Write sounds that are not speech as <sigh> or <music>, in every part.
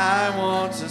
I want to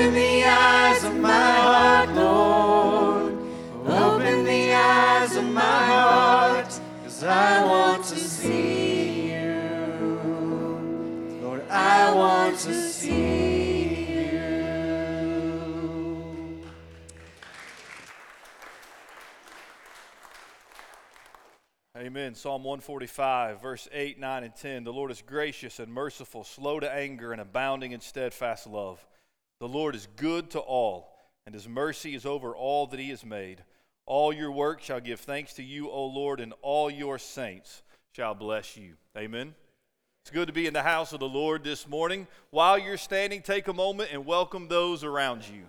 Open the eyes of my heart, Lord. Open the eyes of my heart, cause I want to see you. Lord, I want to see you. Amen. Psalm 145, verse 8, 9, and 10. The Lord is gracious and merciful, slow to anger, and abounding in steadfast love. The Lord is good to all, and his mercy is over all that he has made. All your work shall give thanks to you, O Lord, and all your saints shall bless you. Amen. It's good to be in the house of the Lord this morning. While you're standing, take a moment and welcome those around you.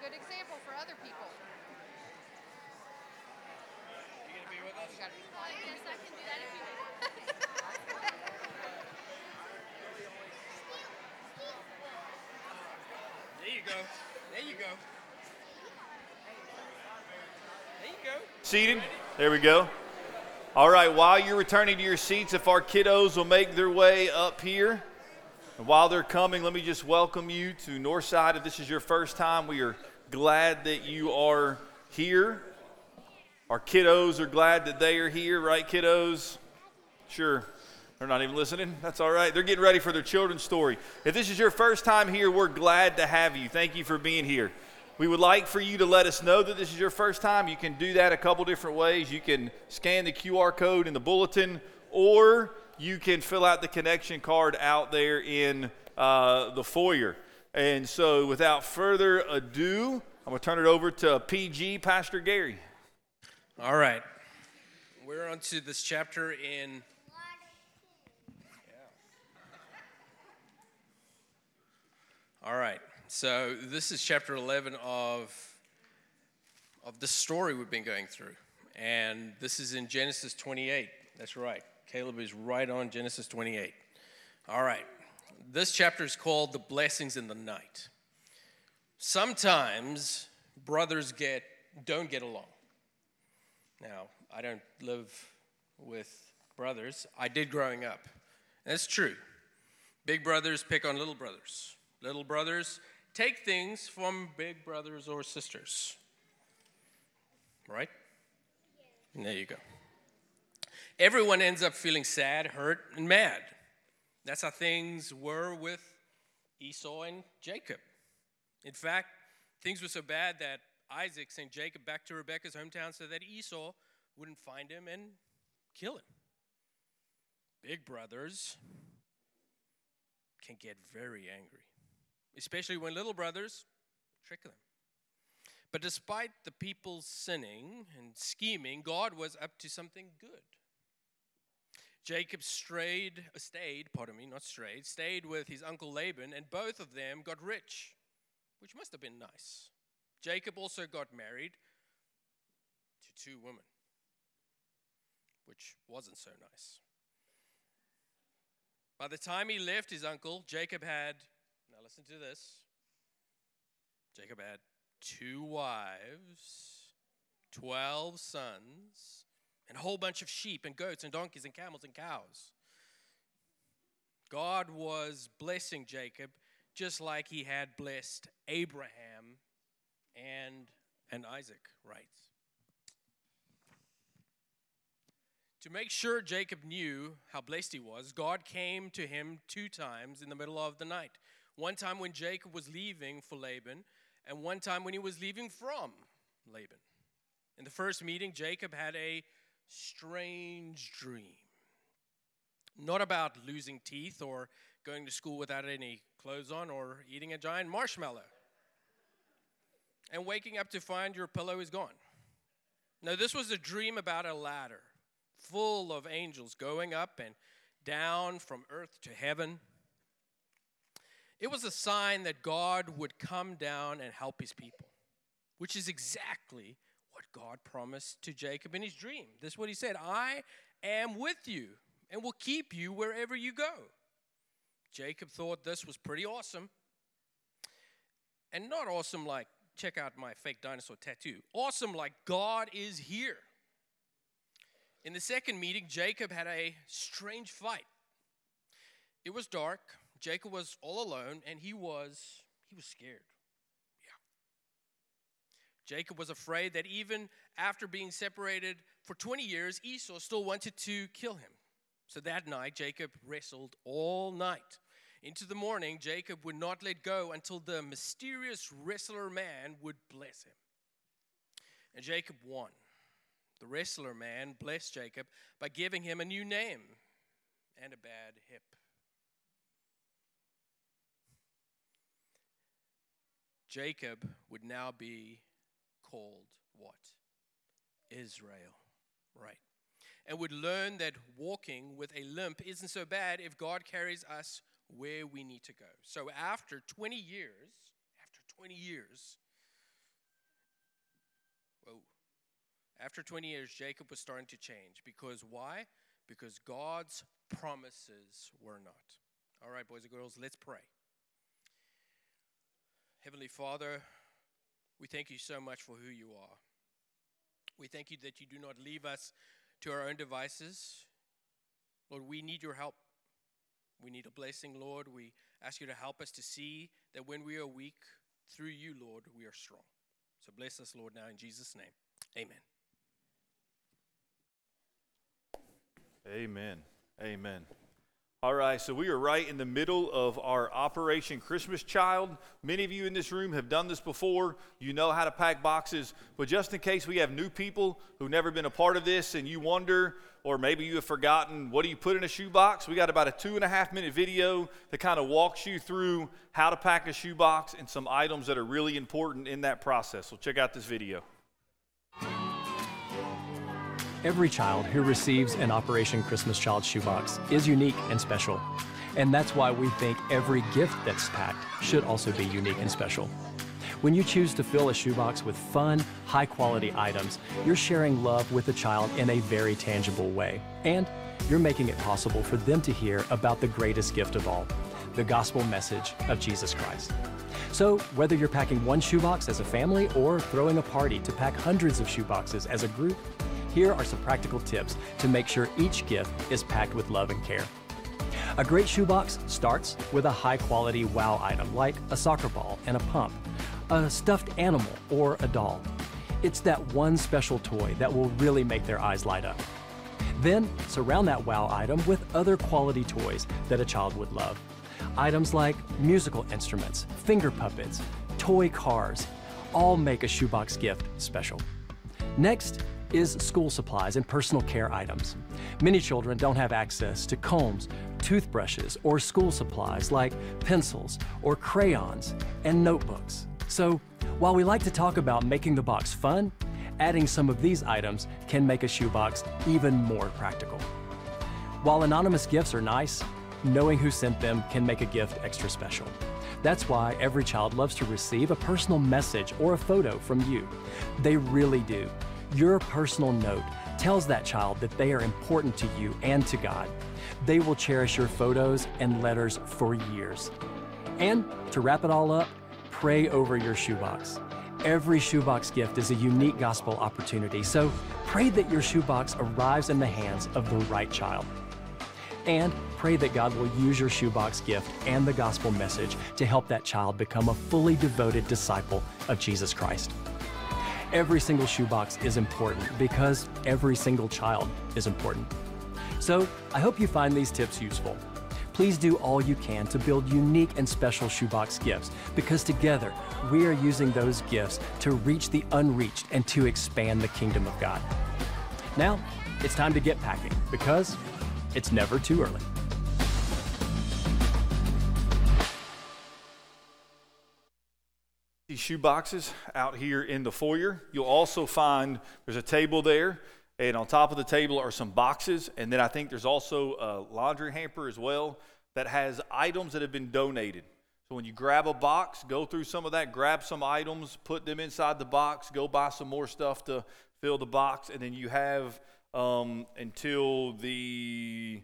good example for other people. You gonna be with us? You be quiet. Oh, yes, I can do that if you there you go. There you go. There you go. Seated. There we go. All right, while you're returning to your seats, if our kiddos will make their way up here, and while they're coming, let me just welcome you to Northside. If this is your first time, we are glad that you are here. Our kiddos are glad that they are here, right, kiddos? Sure. They're not even listening. That's all right. They're getting ready for their children's story. If this is your first time here, we're glad to have you. Thank you for being here. We would like for you to let us know that this is your first time. You can do that a couple different ways. You can scan the QR code in the bulletin, or you can fill out the connection card out there in uh, the foyer. And so, without further ado, I'm going to turn it over to PG, Pastor Gary. All right. We're on to this chapter in. All right. So this is chapter 11 of of the story we've been going through. And this is in Genesis 28. That's right. Caleb is right on Genesis 28. All right. This chapter is called The Blessings in the Night. Sometimes brothers get don't get along. Now, I don't live with brothers. I did growing up. That's true. Big brothers pick on little brothers. Little brothers take things from big brothers or sisters. Right? There you go. Everyone ends up feeling sad, hurt, and mad. That's how things were with Esau and Jacob. In fact, things were so bad that Isaac sent Jacob back to Rebekah's hometown so that Esau wouldn't find him and kill him. Big brothers can get very angry, especially when little brothers trick them. But despite the people sinning and scheming, God was up to something good. Jacob strayed, uh, stayed, pardon me, not strayed, stayed with his uncle Laban, and both of them got rich, which must have been nice. Jacob also got married to two women, which wasn't so nice. By the time he left his uncle, Jacob had, now listen to this, Jacob had two wives, 12 sons, and a whole bunch of sheep and goats and donkeys and camels and cows. God was blessing Jacob just like he had blessed Abraham and, and Isaac, right? To make sure Jacob knew how blessed he was, God came to him two times in the middle of the night. One time when Jacob was leaving for Laban, and one time when he was leaving from Laban. In the first meeting, Jacob had a strange dream. Not about losing teeth or going to school without any clothes on or eating a giant marshmallow and waking up to find your pillow is gone. No, this was a dream about a ladder full of angels going up and down from earth to heaven. It was a sign that God would come down and help his people, which is exactly God promised to Jacob in his dream. This is what he said I am with you and will keep you wherever you go. Jacob thought this was pretty awesome. And not awesome like, check out my fake dinosaur tattoo. Awesome like, God is here. In the second meeting, Jacob had a strange fight. It was dark. Jacob was all alone and he was he was scared. Jacob was afraid that even after being separated for 20 years, Esau still wanted to kill him. So that night, Jacob wrestled all night. Into the morning, Jacob would not let go until the mysterious wrestler man would bless him. And Jacob won. The wrestler man blessed Jacob by giving him a new name and a bad hip. Jacob would now be called what? Israel. Right. And would learn that walking with a limp isn't so bad if God carries us where we need to go. So after 20 years, after 20 years, whoa, After 20 years, Jacob was starting to change. Because why? Because God's promises were not. All right, boys and girls, let's pray. Heavenly Father, we thank you so much for who you are. We thank you that you do not leave us to our own devices. Lord, we need your help. We need a blessing, Lord. We ask you to help us to see that when we are weak, through you, Lord, we are strong. So bless us, Lord, now in Jesus' name. Amen. Amen. Amen. All right, so we are right in the middle of our Operation Christmas Child. Many of you in this room have done this before. You know how to pack boxes. But just in case we have new people who've never been a part of this and you wonder, or maybe you have forgotten, what do you put in a shoebox? We got about a two and a half minute video that kind of walks you through how to pack a shoebox and some items that are really important in that process. So check out this video. Every child who receives an Operation Christmas Child shoebox is unique and special. And that's why we think every gift that's packed should also be unique and special. When you choose to fill a shoebox with fun, high quality items, you're sharing love with a child in a very tangible way. And you're making it possible for them to hear about the greatest gift of all the gospel message of Jesus Christ. So, whether you're packing one shoebox as a family or throwing a party to pack hundreds of shoeboxes as a group, here are some practical tips to make sure each gift is packed with love and care. A great shoebox starts with a high quality wow item like a soccer ball and a pump, a stuffed animal, or a doll. It's that one special toy that will really make their eyes light up. Then surround that wow item with other quality toys that a child would love. Items like musical instruments, finger puppets, toy cars, all make a shoebox gift special. Next, is school supplies and personal care items. Many children don't have access to combs, toothbrushes, or school supplies like pencils or crayons and notebooks. So, while we like to talk about making the box fun, adding some of these items can make a shoebox even more practical. While anonymous gifts are nice, knowing who sent them can make a gift extra special. That's why every child loves to receive a personal message or a photo from you. They really do. Your personal note tells that child that they are important to you and to God. They will cherish your photos and letters for years. And to wrap it all up, pray over your shoebox. Every shoebox gift is a unique gospel opportunity, so pray that your shoebox arrives in the hands of the right child. And pray that God will use your shoebox gift and the gospel message to help that child become a fully devoted disciple of Jesus Christ. Every single shoebox is important because every single child is important. So I hope you find these tips useful. Please do all you can to build unique and special shoebox gifts because together we are using those gifts to reach the unreached and to expand the kingdom of God. Now, it's time to get packing because it's never too early. Shoe boxes out here in the foyer. You'll also find there's a table there, and on top of the table are some boxes, and then I think there's also a laundry hamper as well that has items that have been donated. So when you grab a box, go through some of that, grab some items, put them inside the box, go buy some more stuff to fill the box, and then you have um, until the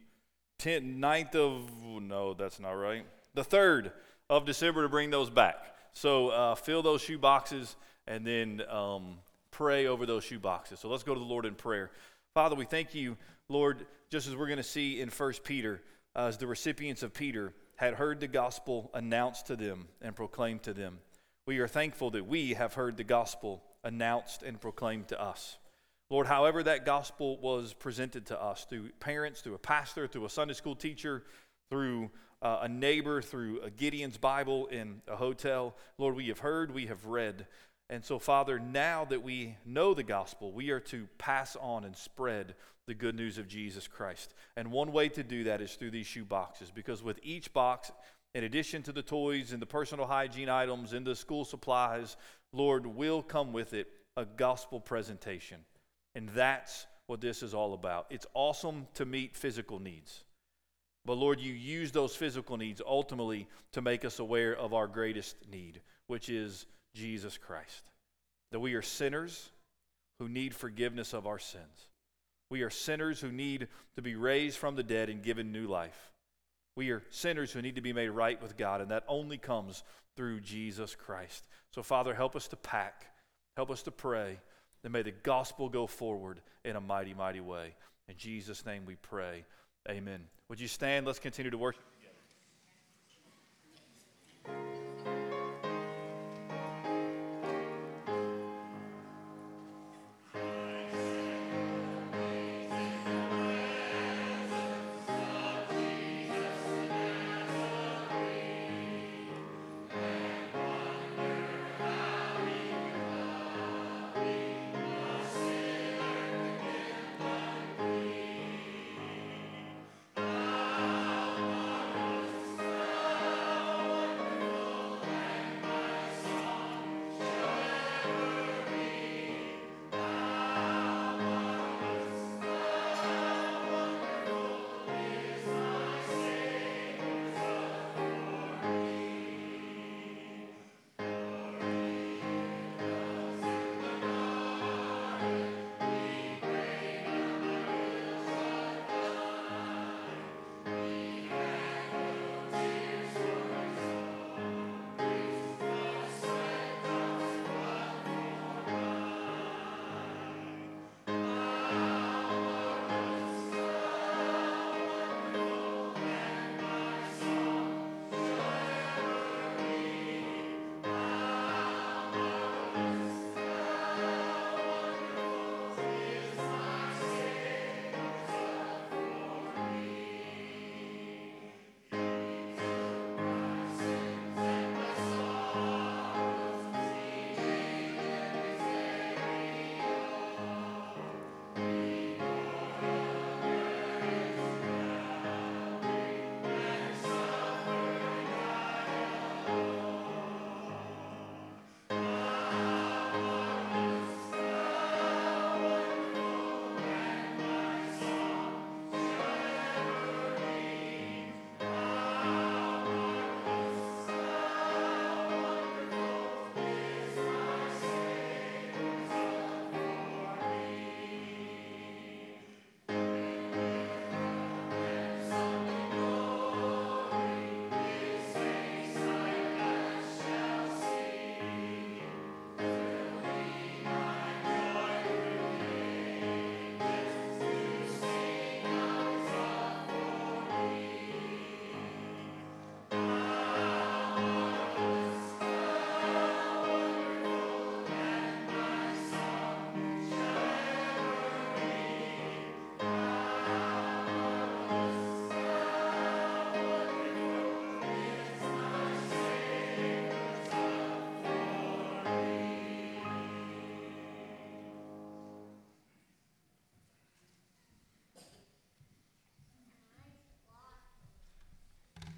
10th, 9th of, no, that's not right, the 3rd of December to bring those back. So uh, fill those shoe boxes and then um, pray over those shoe boxes. So let's go to the Lord in prayer. Father, we thank you, Lord, just as we're going to see in 1 Peter, uh, as the recipients of Peter had heard the gospel announced to them and proclaimed to them. We are thankful that we have heard the gospel announced and proclaimed to us. Lord, however that gospel was presented to us through parents, through a pastor, through a Sunday school teacher, through uh, a neighbor, through a Gideon's Bible in a hotel. Lord, we have heard, we have read. And so, Father, now that we know the gospel, we are to pass on and spread the good news of Jesus Christ. And one way to do that is through these shoe boxes, because with each box, in addition to the toys and the personal hygiene items and the school supplies, Lord, will come with it a gospel presentation. And that's what this is all about. It's awesome to meet physical needs. But Lord, you use those physical needs ultimately to make us aware of our greatest need, which is Jesus Christ. That we are sinners who need forgiveness of our sins. We are sinners who need to be raised from the dead and given new life. We are sinners who need to be made right with God, and that only comes through Jesus Christ. So, Father, help us to pack, help us to pray, and may the gospel go forward in a mighty, mighty way. In Jesus' name we pray. Amen. Would you stand? Let's continue to worship.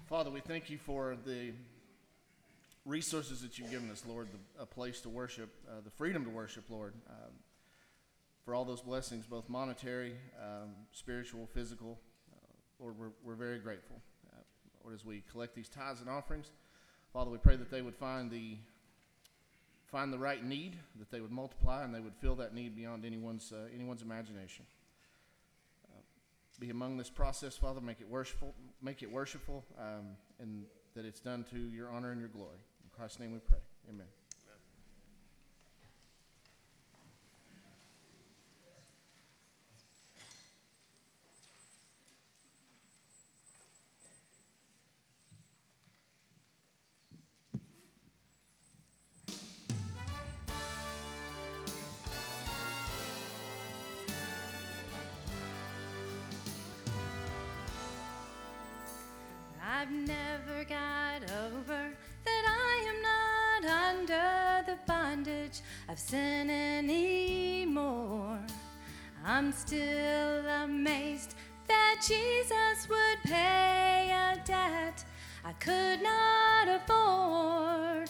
Father, we thank you for the resources that you've given us, Lord, the, a place to worship, uh, the freedom to worship, Lord, um, for all those blessings, both monetary, um, spiritual, physical. Uh, Lord, we're, we're very grateful. Uh, Lord, as we collect these tithes and offerings, Father, we pray that they would find the find the right need, that they would multiply, and they would fill that need beyond anyone's uh, anyone's imagination be among this process, Father. Make it worshipful, make it worshipful, um, and that it's done to your honor and your glory. In Christ's name we pray. Never got over that I am not under the bondage of sin anymore. I'm still amazed that Jesus would pay a debt I could not afford.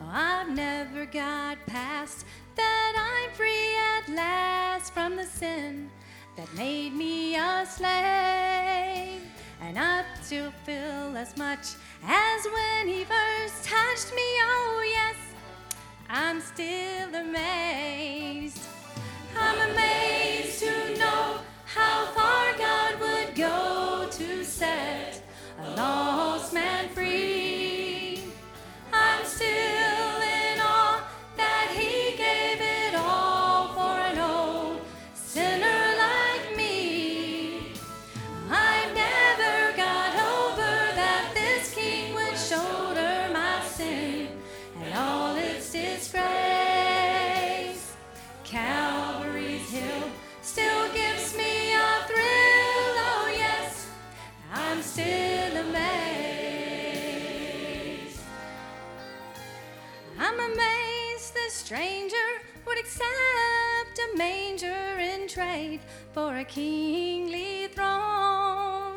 Oh, I've never got past that I'm free at last from the sin that made me a slave. And I still feel as much as when he first touched me. Oh, yes, I'm still amazed I'm amazed for a kingly throne.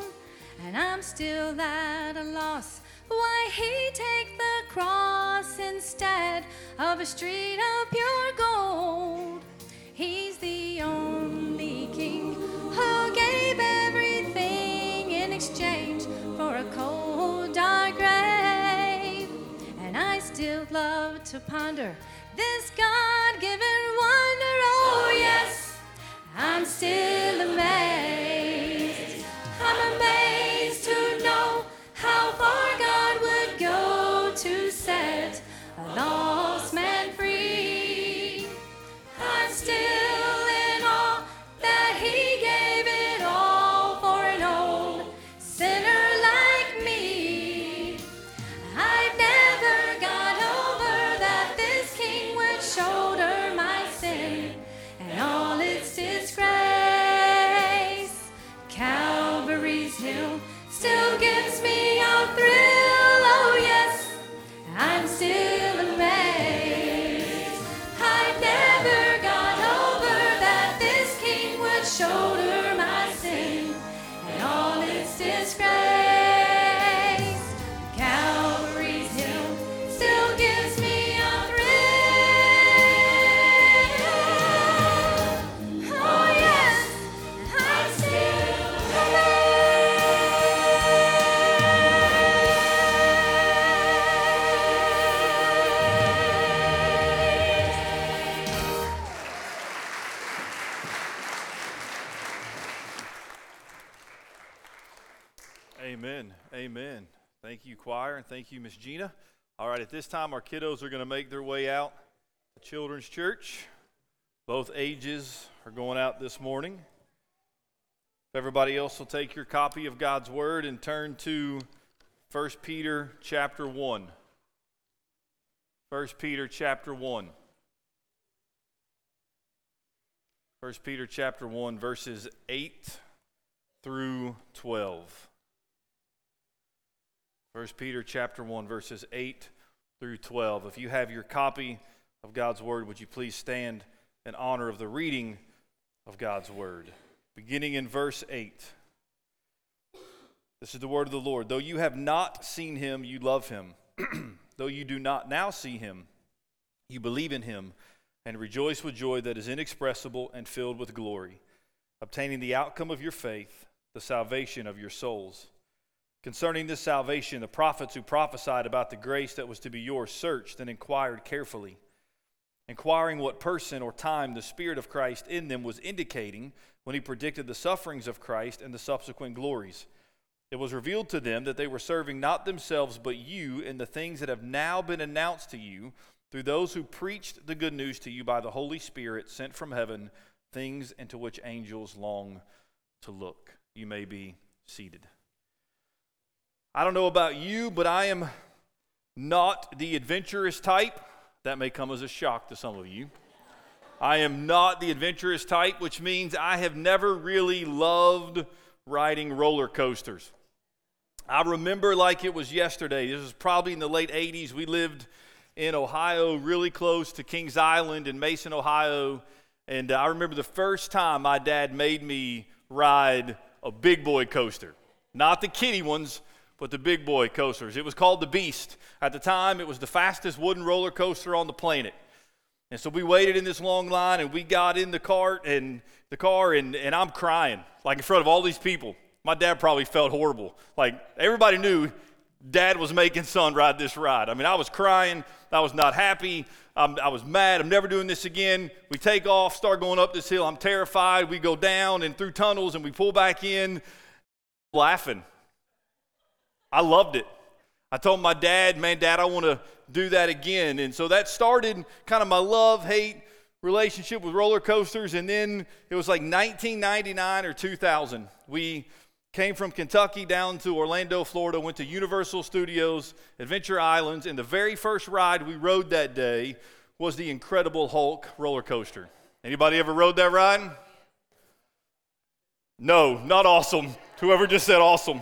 And I'm still at a loss why he take the cross instead of a street of pure gold. He's the only king who gave everything in exchange for a cold dark grave. And I still love to ponder this God I'm still amazed. Thank you, Miss Gina. All right, at this time, our kiddos are going to make their way out to Children's Church. Both ages are going out this morning. If everybody else will take your copy of God's Word and turn to 1 Peter chapter 1. 1 Peter chapter 1. 1 Peter chapter 1, verses 8 through 12. 1 Peter chapter 1 verses 8 through 12. If you have your copy of God's word, would you please stand in honor of the reading of God's word? Beginning in verse 8. This is the word of the Lord. Though you have not seen him, you love him. <clears throat> Though you do not now see him, you believe in him and rejoice with joy that is inexpressible and filled with glory, obtaining the outcome of your faith, the salvation of your souls. Concerning this salvation, the prophets who prophesied about the grace that was to be yours searched and inquired carefully, inquiring what person or time the Spirit of Christ in them was indicating when he predicted the sufferings of Christ and the subsequent glories. It was revealed to them that they were serving not themselves but you in the things that have now been announced to you through those who preached the good news to you by the Holy Spirit sent from heaven, things into which angels long to look. You may be seated. I don't know about you, but I am not the adventurous type. That may come as a shock to some of you. I am not the adventurous type, which means I have never really loved riding roller coasters. I remember like it was yesterday. This was probably in the late 80s. We lived in Ohio, really close to Kings Island in Mason, Ohio. And I remember the first time my dad made me ride a big boy coaster. Not the kiddie ones, but the big boy coasters. It was called the Beast. At the time, it was the fastest wooden roller coaster on the planet. And so we waited in this long line and we got in the cart and the car and, and I'm crying like in front of all these people. My dad probably felt horrible. Like everybody knew dad was making son ride this ride. I mean, I was crying. I was not happy. I'm, I was mad. I'm never doing this again. We take off, start going up this hill. I'm terrified. We go down and through tunnels and we pull back in, laughing. I loved it. I told my dad, man, dad, I want to do that again. And so that started kind of my love hate relationship with roller coasters. And then it was like 1999 or 2000. We came from Kentucky down to Orlando, Florida, went to Universal Studios, Adventure Islands, and the very first ride we rode that day was the Incredible Hulk roller coaster. Anybody ever rode that ride? No, not awesome. Whoever just said awesome.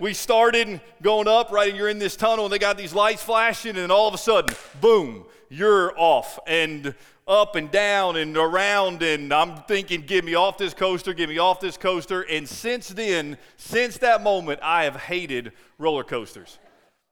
We started going up, right, and you're in this tunnel, and they got these lights flashing, and all of a sudden, boom, you're off. And up and down and around, and I'm thinking, get me off this coaster, get me off this coaster. And since then, since that moment, I have hated roller coasters.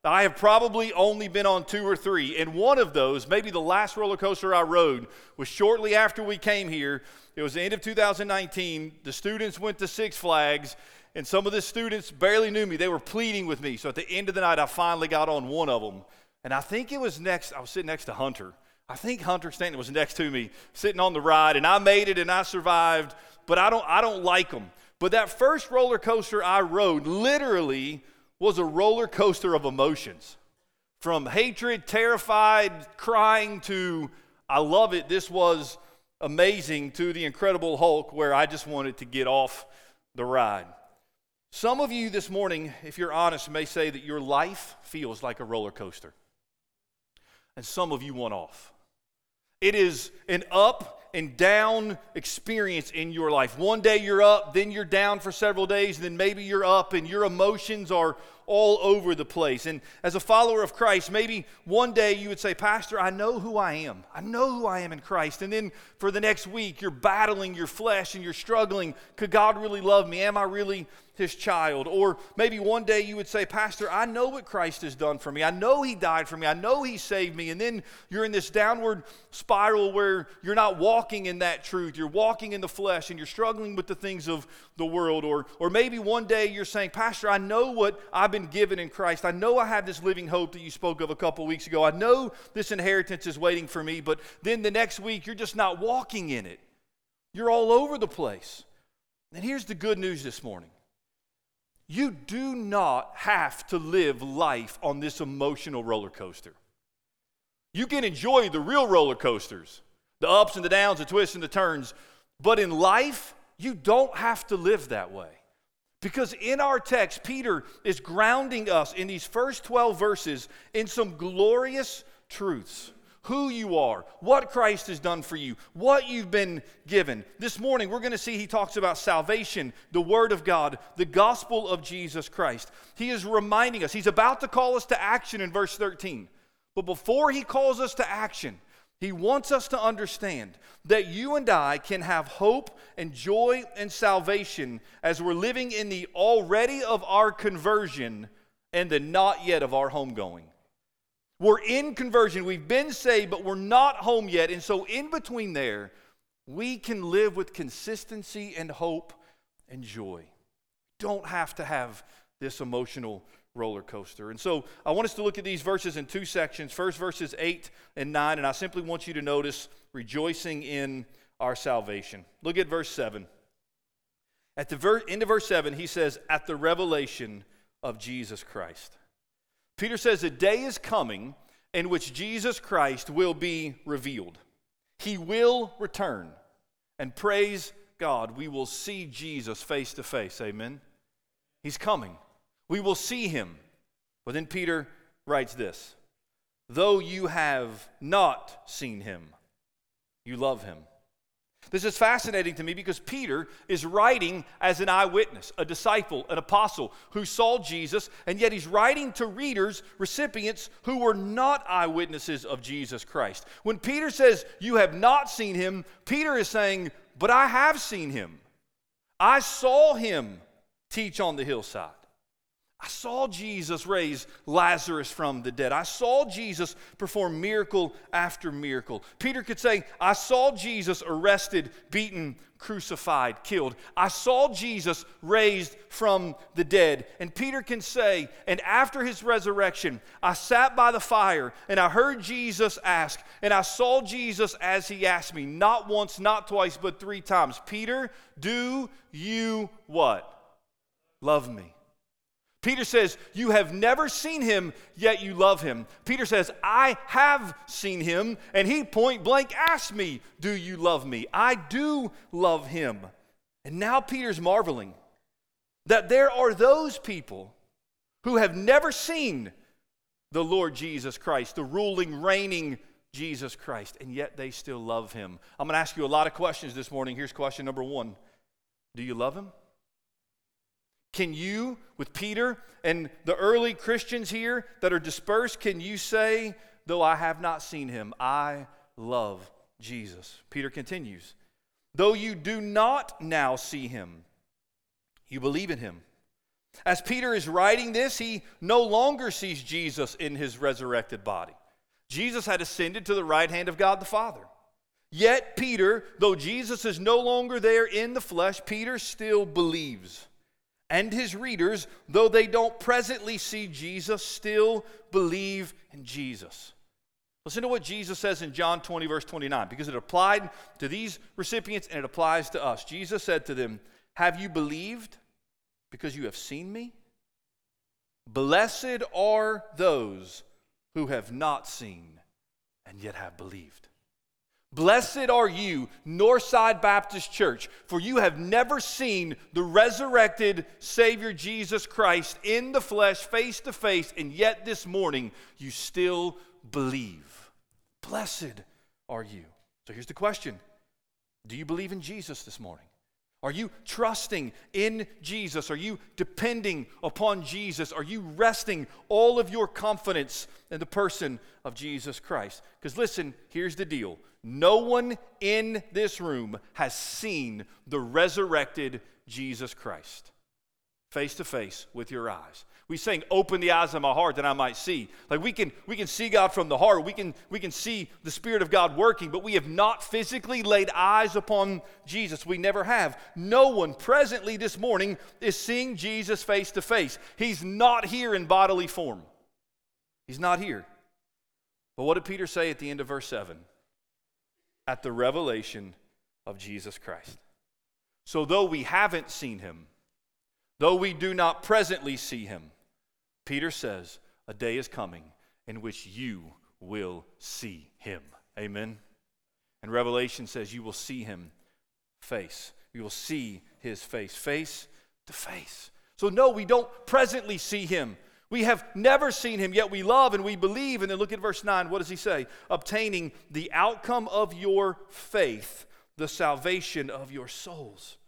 I have probably only been on two or three. And one of those, maybe the last roller coaster I rode, was shortly after we came here. It was the end of 2019. The students went to Six Flags, and some of the students barely knew me. They were pleading with me. So at the end of the night, I finally got on one of them. And I think it was next, I was sitting next to Hunter. I think Hunter Stanton was next to me, sitting on the ride, and I made it and I survived, but I don't, I don't like them. But that first roller coaster I rode literally was a roller coaster of emotions. From hatred, terrified, crying to I love it. This was amazing to the Incredible Hulk, where I just wanted to get off the ride. Some of you this morning, if you're honest, may say that your life feels like a roller coaster. And some of you want off. It is an up and down experience in your life. One day you're up, then you're down for several days, and then maybe you're up, and your emotions are all over the place. And as a follower of Christ, maybe one day you would say, Pastor, I know who I am. I know who I am in Christ. And then for the next week, you're battling your flesh and you're struggling. Could God really love me? Am I really his child. Or maybe one day you would say, Pastor, I know what Christ has done for me. I know he died for me. I know he saved me. And then you're in this downward spiral where you're not walking in that truth. You're walking in the flesh and you're struggling with the things of the world. Or, or maybe one day you're saying, Pastor, I know what I've been given in Christ. I know I have this living hope that you spoke of a couple weeks ago. I know this inheritance is waiting for me. But then the next week, you're just not walking in it. You're all over the place. And here's the good news this morning you do not have to live life on this emotional roller coaster. You can enjoy the real roller coasters, the ups and the downs, the twists and the turns, but in life, you don't have to live that way. Because in our text, Peter is grounding us in these first 12 verses in some glorious truths who you are, what Christ has done for you, what you've been given. This morning, we're going to see he talks about salvation, the Word of God, the gospel of Jesus Christ. He is reminding us, he's about to call us to action in verse 13. But before he calls us to action, he wants us to understand that you and I can have hope and joy and salvation as we're living in the already of our conversion and the not yet of our homegoing. We're in conversion. We've been saved, but we're not home yet. And so, in between there, we can live with consistency and hope and joy. Don't have to have this emotional roller coaster. And so, I want us to look at these verses in two sections. First, verses 8 and 9. And I simply want you to notice rejoicing in our salvation. Look at verse 7. At the ver- end of verse 7, he says, At the revelation of Jesus Christ. Peter says a day is coming in which Jesus Christ will be revealed. He will return. And praise God, we will see Jesus face to face. Amen. He's coming. We will see him. But then Peter writes this Though you have not seen him, you love him. This is fascinating to me because Peter is writing as an eyewitness, a disciple, an apostle who saw Jesus, and yet he's writing to readers, recipients who were not eyewitnesses of Jesus Christ. When Peter says, You have not seen him, Peter is saying, But I have seen him. I saw him teach on the hillside. I saw Jesus raise Lazarus from the dead. I saw Jesus perform miracle after miracle. Peter could say, I saw Jesus arrested, beaten, crucified, killed. I saw Jesus raised from the dead. And Peter can say, and after his resurrection, I sat by the fire and I heard Jesus ask, and I saw Jesus as he asked me, not once, not twice, but three times Peter, do you what? Love me. Peter says, You have never seen him, yet you love him. Peter says, I have seen him, and he point blank asked me, Do you love me? I do love him. And now Peter's marveling that there are those people who have never seen the Lord Jesus Christ, the ruling, reigning Jesus Christ, and yet they still love him. I'm going to ask you a lot of questions this morning. Here's question number one Do you love him? Can you, with Peter and the early Christians here that are dispersed, can you say, though I have not seen him, I love Jesus? Peter continues, though you do not now see him, you believe in him. As Peter is writing this, he no longer sees Jesus in his resurrected body. Jesus had ascended to the right hand of God the Father. Yet, Peter, though Jesus is no longer there in the flesh, Peter still believes and his readers, though they don't presently see Jesus, still believe in Jesus. Listen to what Jesus says in John 20, verse 29, because it applied to these recipients and it applies to us. Jesus said to them, Have you believed because you have seen me? Blessed are those who have not seen and yet have believed. Blessed are you, Northside Baptist Church, for you have never seen the resurrected Savior Jesus Christ in the flesh, face to face, and yet this morning you still believe. Blessed are you. So here's the question Do you believe in Jesus this morning? Are you trusting in Jesus? Are you depending upon Jesus? Are you resting all of your confidence in the person of Jesus Christ? Because listen, here's the deal no one in this room has seen the resurrected Jesus Christ face to face with your eyes. We saying, open the eyes of my heart that I might see. Like we can we can see God from the heart. We can we can see the Spirit of God working, but we have not physically laid eyes upon Jesus. We never have. No one presently this morning is seeing Jesus face to face. He's not here in bodily form. He's not here. But what did Peter say at the end of verse 7? At the revelation of Jesus Christ. So though we haven't seen him, though we do not presently see him, Peter says, a day is coming in which you will see him. Amen. And Revelation says you will see him face. You will see his face, face to face. So, no, we don't presently see him. We have never seen him, yet we love and we believe. And then look at verse 9. What does he say? Obtaining the outcome of your faith, the salvation of your souls.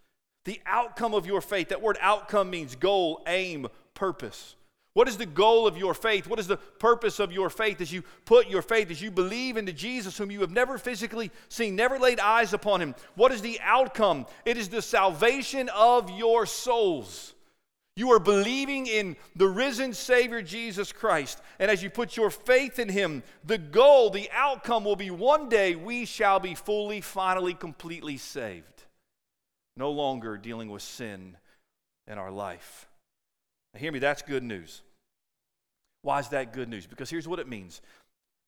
The outcome of your faith. That word outcome means goal, aim, purpose. What is the goal of your faith? What is the purpose of your faith as you put your faith, as you believe into Jesus, whom you have never physically seen, never laid eyes upon him? What is the outcome? It is the salvation of your souls. You are believing in the risen Savior Jesus Christ. And as you put your faith in Him, the goal, the outcome will be one day we shall be fully, finally, completely saved. No longer dealing with sin in our life. Now, hear me, that's good news. Why is that good news? Because here's what it means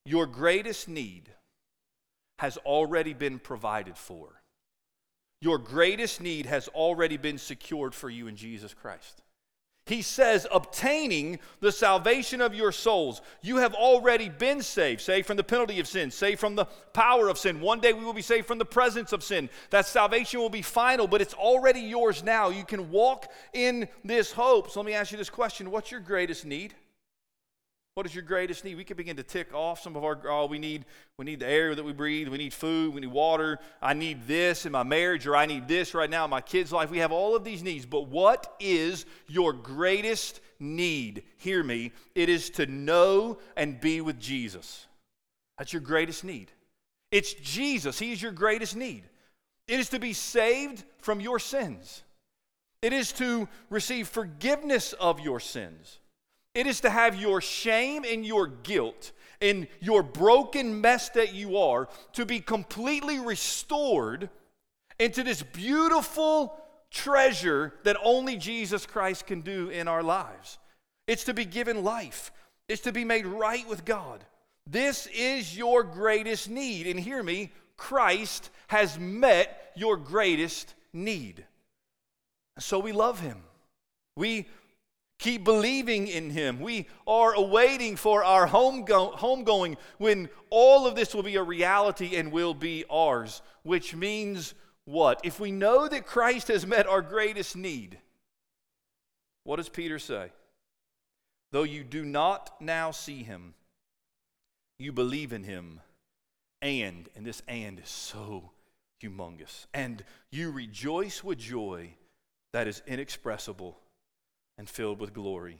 your greatest need has already been provided for. Your greatest need has already been secured for you in Jesus Christ. He says, obtaining the salvation of your souls. You have already been saved, saved from the penalty of sin, saved from the power of sin. One day we will be saved from the presence of sin. That salvation will be final, but it's already yours now. You can walk in this hope. So let me ask you this question What's your greatest need? What is your greatest need? We could begin to tick off some of our, oh, we need, we need the air that we breathe, we need food, we need water, I need this in my marriage, or I need this right now in my kid's life. We have all of these needs, but what is your greatest need? Hear me. It is to know and be with Jesus. That's your greatest need. It's Jesus. He is your greatest need. It is to be saved from your sins. It is to receive forgiveness of your sins. It is to have your shame and your guilt and your broken mess that you are to be completely restored into this beautiful treasure that only Jesus Christ can do in our lives. It's to be given life, it's to be made right with God. This is your greatest need. And hear me, Christ has met your greatest need. So we love him. We keep believing in him. We are awaiting for our homegoing home going when all of this will be a reality and will be ours, which means what? If we know that Christ has met our greatest need, what does Peter say? Though you do not now see him, you believe in him, and, and this and is so humongous, and you rejoice with joy that is inexpressible and filled with glory.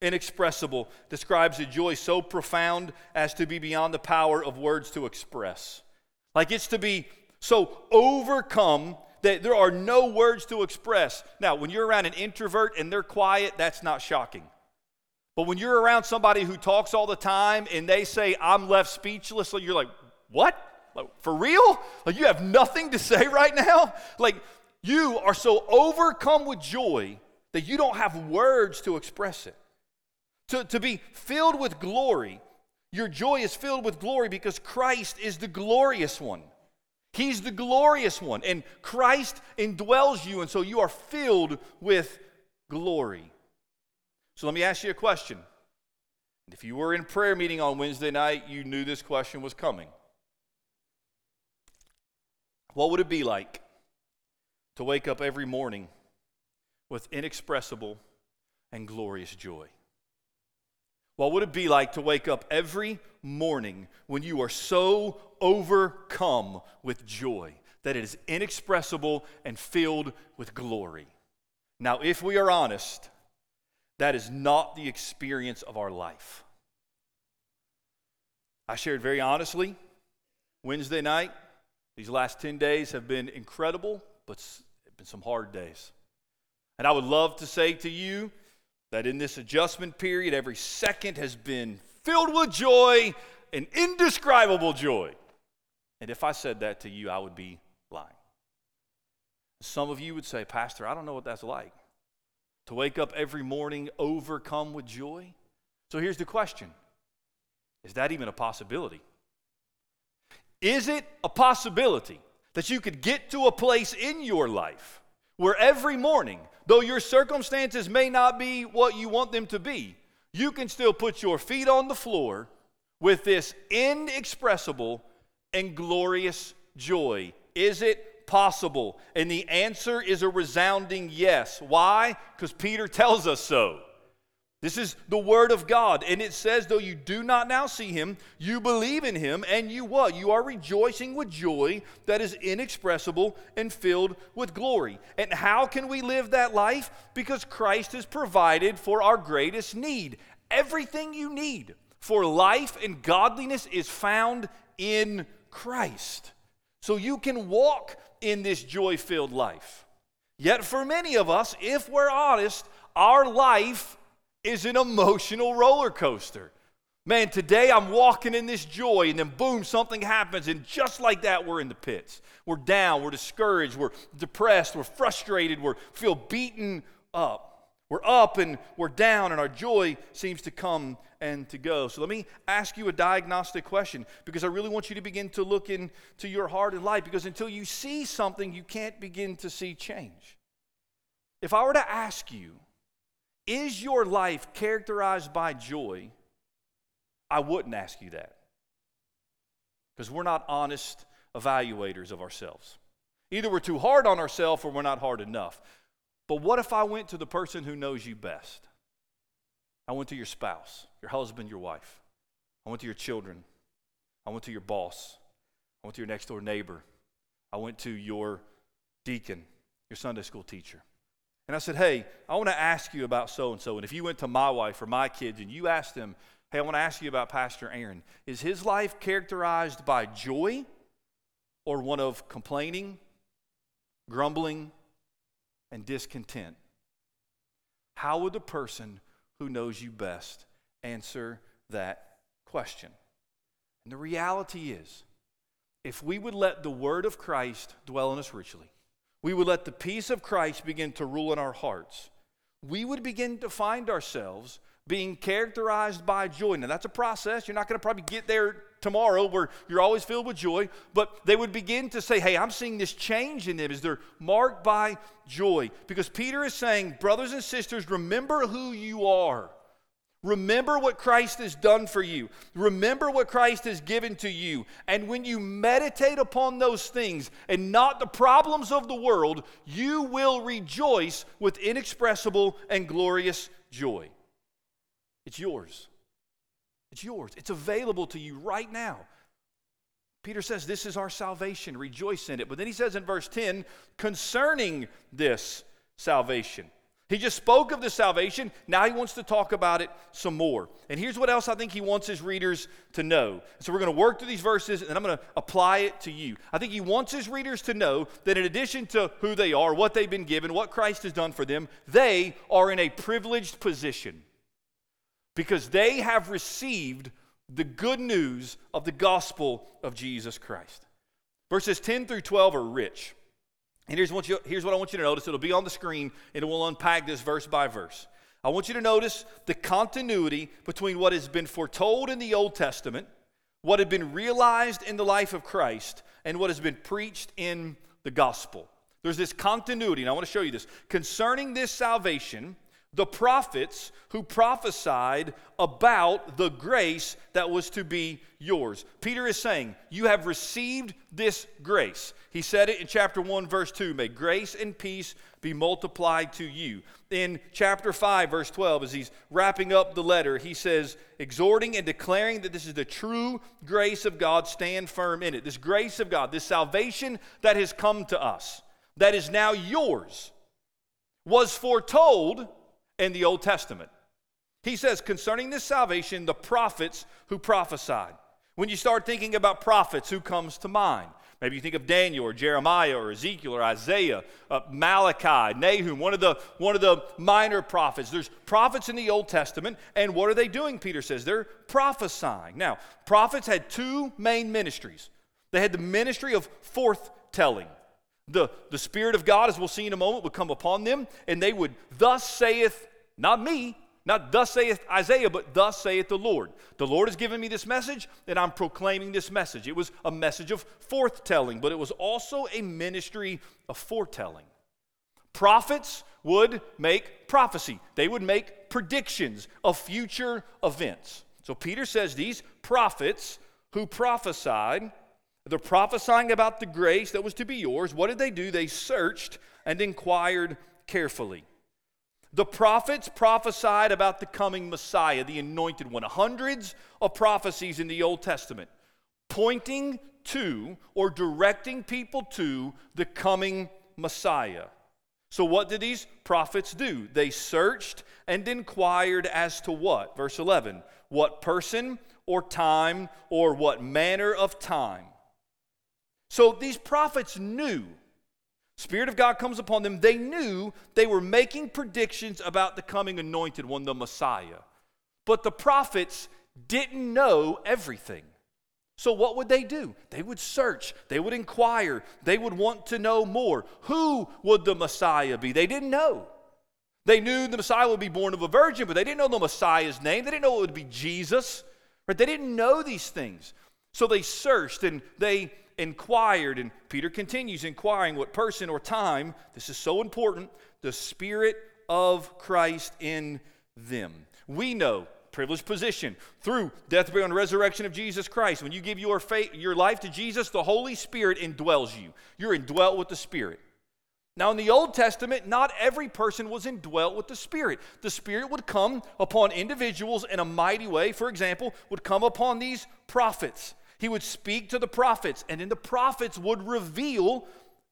Inexpressible describes a joy so profound as to be beyond the power of words to express. Like it's to be so overcome that there are no words to express. Now, when you're around an introvert and they're quiet, that's not shocking. But when you're around somebody who talks all the time and they say, I'm left speechless, so you're like, what? Like, for real? Like, you have nothing to say <laughs> right now? Like, you are so overcome with joy that you don't have words to express it. To, to be filled with glory, your joy is filled with glory because Christ is the glorious one. He's the glorious one, and Christ indwells you, and so you are filled with glory. So let me ask you a question. If you were in prayer meeting on Wednesday night, you knew this question was coming. What would it be like to wake up every morning with inexpressible and glorious joy? What would it be like to wake up every morning when you are so overcome with joy that it is inexpressible and filled with glory? Now, if we are honest, that is not the experience of our life. I shared very honestly Wednesday night. These last 10 days have been incredible, but it's been some hard days. And I would love to say to you that in this adjustment period, every second has been filled with joy and indescribable joy. And if I said that to you, I would be lying. Some of you would say, Pastor, I don't know what that's like. To wake up every morning overcome with joy? So here's the question Is that even a possibility? Is it a possibility that you could get to a place in your life where every morning, though your circumstances may not be what you want them to be, you can still put your feet on the floor with this inexpressible and glorious joy. Is it possible? And the answer is a resounding yes. Why? Because Peter tells us so. This is the word of God. And it says, though you do not now see him, you believe in him, and you what? You are rejoicing with joy that is inexpressible and filled with glory. And how can we live that life? Because Christ has provided for our greatest need. Everything you need for life and godliness is found in Christ. So you can walk in this joy filled life. Yet, for many of us, if we're honest, our life is an emotional roller coaster. Man, today I'm walking in this joy, and then boom, something happens, and just like that, we're in the pits. We're down, we're discouraged, we're depressed, we're frustrated, we feel beaten up. We're up and we're down, and our joy seems to come and to go. So let me ask you a diagnostic question because I really want you to begin to look into your heart and life because until you see something, you can't begin to see change. If I were to ask you, is your life characterized by joy? I wouldn't ask you that. Because we're not honest evaluators of ourselves. Either we're too hard on ourselves or we're not hard enough. But what if I went to the person who knows you best? I went to your spouse, your husband, your wife. I went to your children. I went to your boss. I went to your next door neighbor. I went to your deacon, your Sunday school teacher. And I said, Hey, I want to ask you about so and so. And if you went to my wife or my kids and you asked them, Hey, I want to ask you about Pastor Aaron, is his life characterized by joy or one of complaining, grumbling, and discontent? How would the person who knows you best answer that question? And the reality is, if we would let the word of Christ dwell in us richly, we would let the peace of Christ begin to rule in our hearts, we would begin to find ourselves being characterized by joy. Now, that's a process. You're not going to probably get there tomorrow where you're always filled with joy, but they would begin to say, Hey, I'm seeing this change in them as they're marked by joy. Because Peter is saying, Brothers and sisters, remember who you are. Remember what Christ has done for you. Remember what Christ has given to you. And when you meditate upon those things and not the problems of the world, you will rejoice with inexpressible and glorious joy. It's yours. It's yours. It's available to you right now. Peter says, This is our salvation. Rejoice in it. But then he says in verse 10, concerning this salvation. He just spoke of the salvation. Now he wants to talk about it some more. And here's what else I think he wants his readers to know. So we're going to work through these verses and I'm going to apply it to you. I think he wants his readers to know that in addition to who they are, what they've been given, what Christ has done for them, they are in a privileged position because they have received the good news of the gospel of Jesus Christ. Verses 10 through 12 are rich. And here's what, you, here's what I want you to notice. It'll be on the screen, and we'll unpack this verse by verse. I want you to notice the continuity between what has been foretold in the Old Testament, what had been realized in the life of Christ, and what has been preached in the gospel. There's this continuity, and I want to show you this. Concerning this salvation, the prophets who prophesied about the grace that was to be yours. Peter is saying, You have received this grace. He said it in chapter 1, verse 2 May grace and peace be multiplied to you. In chapter 5, verse 12, as he's wrapping up the letter, he says, Exhorting and declaring that this is the true grace of God, stand firm in it. This grace of God, this salvation that has come to us, that is now yours, was foretold in the Old Testament. He says, concerning this salvation, the prophets who prophesied. When you start thinking about prophets, who comes to mind? Maybe you think of Daniel or Jeremiah or Ezekiel or Isaiah, uh, Malachi, Nahum, one of, the, one of the minor prophets. There's prophets in the Old Testament, and what are they doing, Peter says? They're prophesying. Now, prophets had two main ministries. They had the ministry of forthtelling. The, the Spirit of God, as we'll see in a moment, would come upon them, and they would, thus saith not me, not thus saith Isaiah, but thus saith the Lord. The Lord has given me this message, and I'm proclaiming this message. It was a message of forthtelling, but it was also a ministry of foretelling. Prophets would make prophecy, they would make predictions of future events. So Peter says these prophets who prophesied, they're prophesying about the grace that was to be yours. What did they do? They searched and inquired carefully. The prophets prophesied about the coming Messiah, the anointed one. Hundreds of prophecies in the Old Testament pointing to or directing people to the coming Messiah. So, what did these prophets do? They searched and inquired as to what? Verse 11 what person or time or what manner of time. So, these prophets knew Spirit of God comes upon them. They knew they were making predictions about the coming anointed one, the Messiah. But the prophets didn't know everything. So, what would they do? They would search, they would inquire, they would want to know more. Who would the Messiah be? They didn't know. They knew the Messiah would be born of a virgin, but they didn't know the Messiah's name. They didn't know it would be Jesus. Right? They didn't know these things. So they searched and they inquired, and Peter continues inquiring what person or time, this is so important, the Spirit of Christ in them. We know, privileged position, through death, burial, and resurrection of Jesus Christ. When you give your, faith, your life to Jesus, the Holy Spirit indwells you. You're indwelt with the Spirit. Now, in the Old Testament, not every person was indwelt with the Spirit. The Spirit would come upon individuals in a mighty way. For example, would come upon these prophets. He would speak to the prophets, and then the prophets would reveal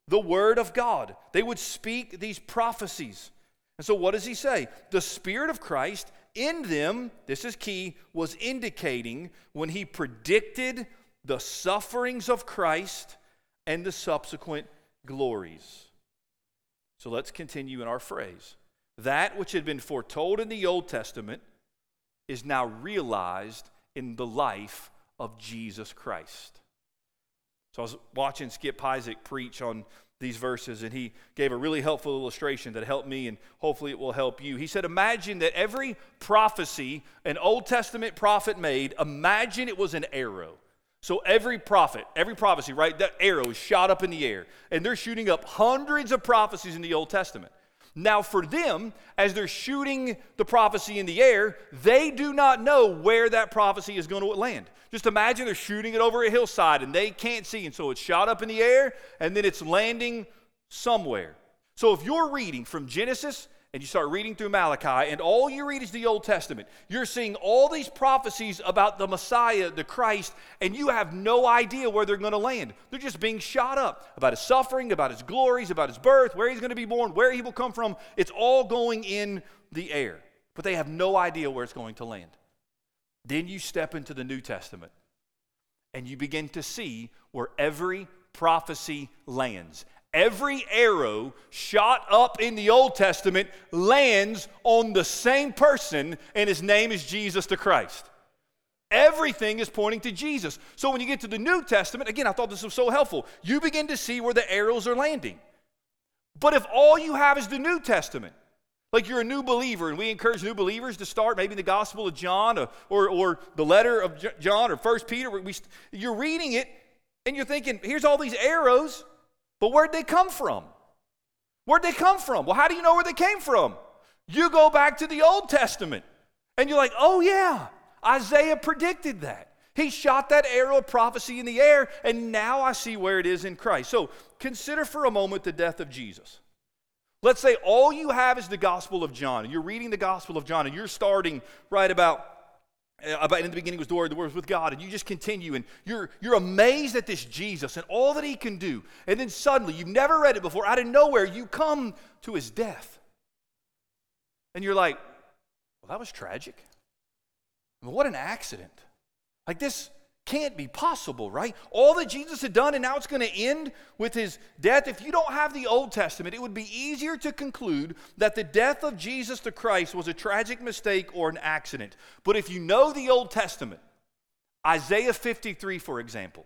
the word of God. They would speak these prophecies. And so, what does he say? The Spirit of Christ in them, this is key, was indicating when he predicted the sufferings of Christ and the subsequent glories. So let's continue in our phrase. That which had been foretold in the Old Testament is now realized in the life of Jesus Christ. So I was watching Skip Heitzig preach on these verses, and he gave a really helpful illustration that helped me, and hopefully it will help you. He said, Imagine that every prophecy an Old Testament prophet made, imagine it was an arrow. So every prophet, every prophecy, right, that arrow is shot up in the air, and they're shooting up hundreds of prophecies in the Old Testament. Now, for them, as they're shooting the prophecy in the air, they do not know where that prophecy is going to land. Just imagine they're shooting it over a hillside and they can't see, and so it's shot up in the air and then it's landing somewhere. So if you're reading from Genesis and you start reading through Malachi, and all you read is the Old Testament, you're seeing all these prophecies about the Messiah, the Christ, and you have no idea where they're going to land. They're just being shot up about his suffering, about his glories, about his birth, where he's going to be born, where he will come from. It's all going in the air, but they have no idea where it's going to land. Then you step into the New Testament and you begin to see where every prophecy lands. Every arrow shot up in the Old Testament lands on the same person, and his name is Jesus the Christ. Everything is pointing to Jesus. So when you get to the New Testament, again, I thought this was so helpful. You begin to see where the arrows are landing. But if all you have is the New Testament, like you're a new believer, and we encourage new believers to start maybe the Gospel of John or, or, or the letter of John or First Peter. We, you're reading it, and you're thinking, here's all these arrows. But where'd they come from? Where'd they come from? Well, how do you know where they came from? You go back to the Old Testament and you're like, oh, yeah, Isaiah predicted that. He shot that arrow of prophecy in the air, and now I see where it is in Christ. So consider for a moment the death of Jesus. Let's say all you have is the Gospel of John, and you're reading the Gospel of John, and you're starting right about uh, about in the beginning was the word the word was with god and you just continue and you're you're amazed at this jesus and all that he can do. And then suddenly you've never read it before out of nowhere you come to his death. And you're like well that was tragic. I mean, what an accident. Like this can't be possible, right? All that Jesus had done, and now it's going to end with his death. If you don't have the Old Testament, it would be easier to conclude that the death of Jesus the Christ was a tragic mistake or an accident. But if you know the Old Testament, Isaiah 53, for example,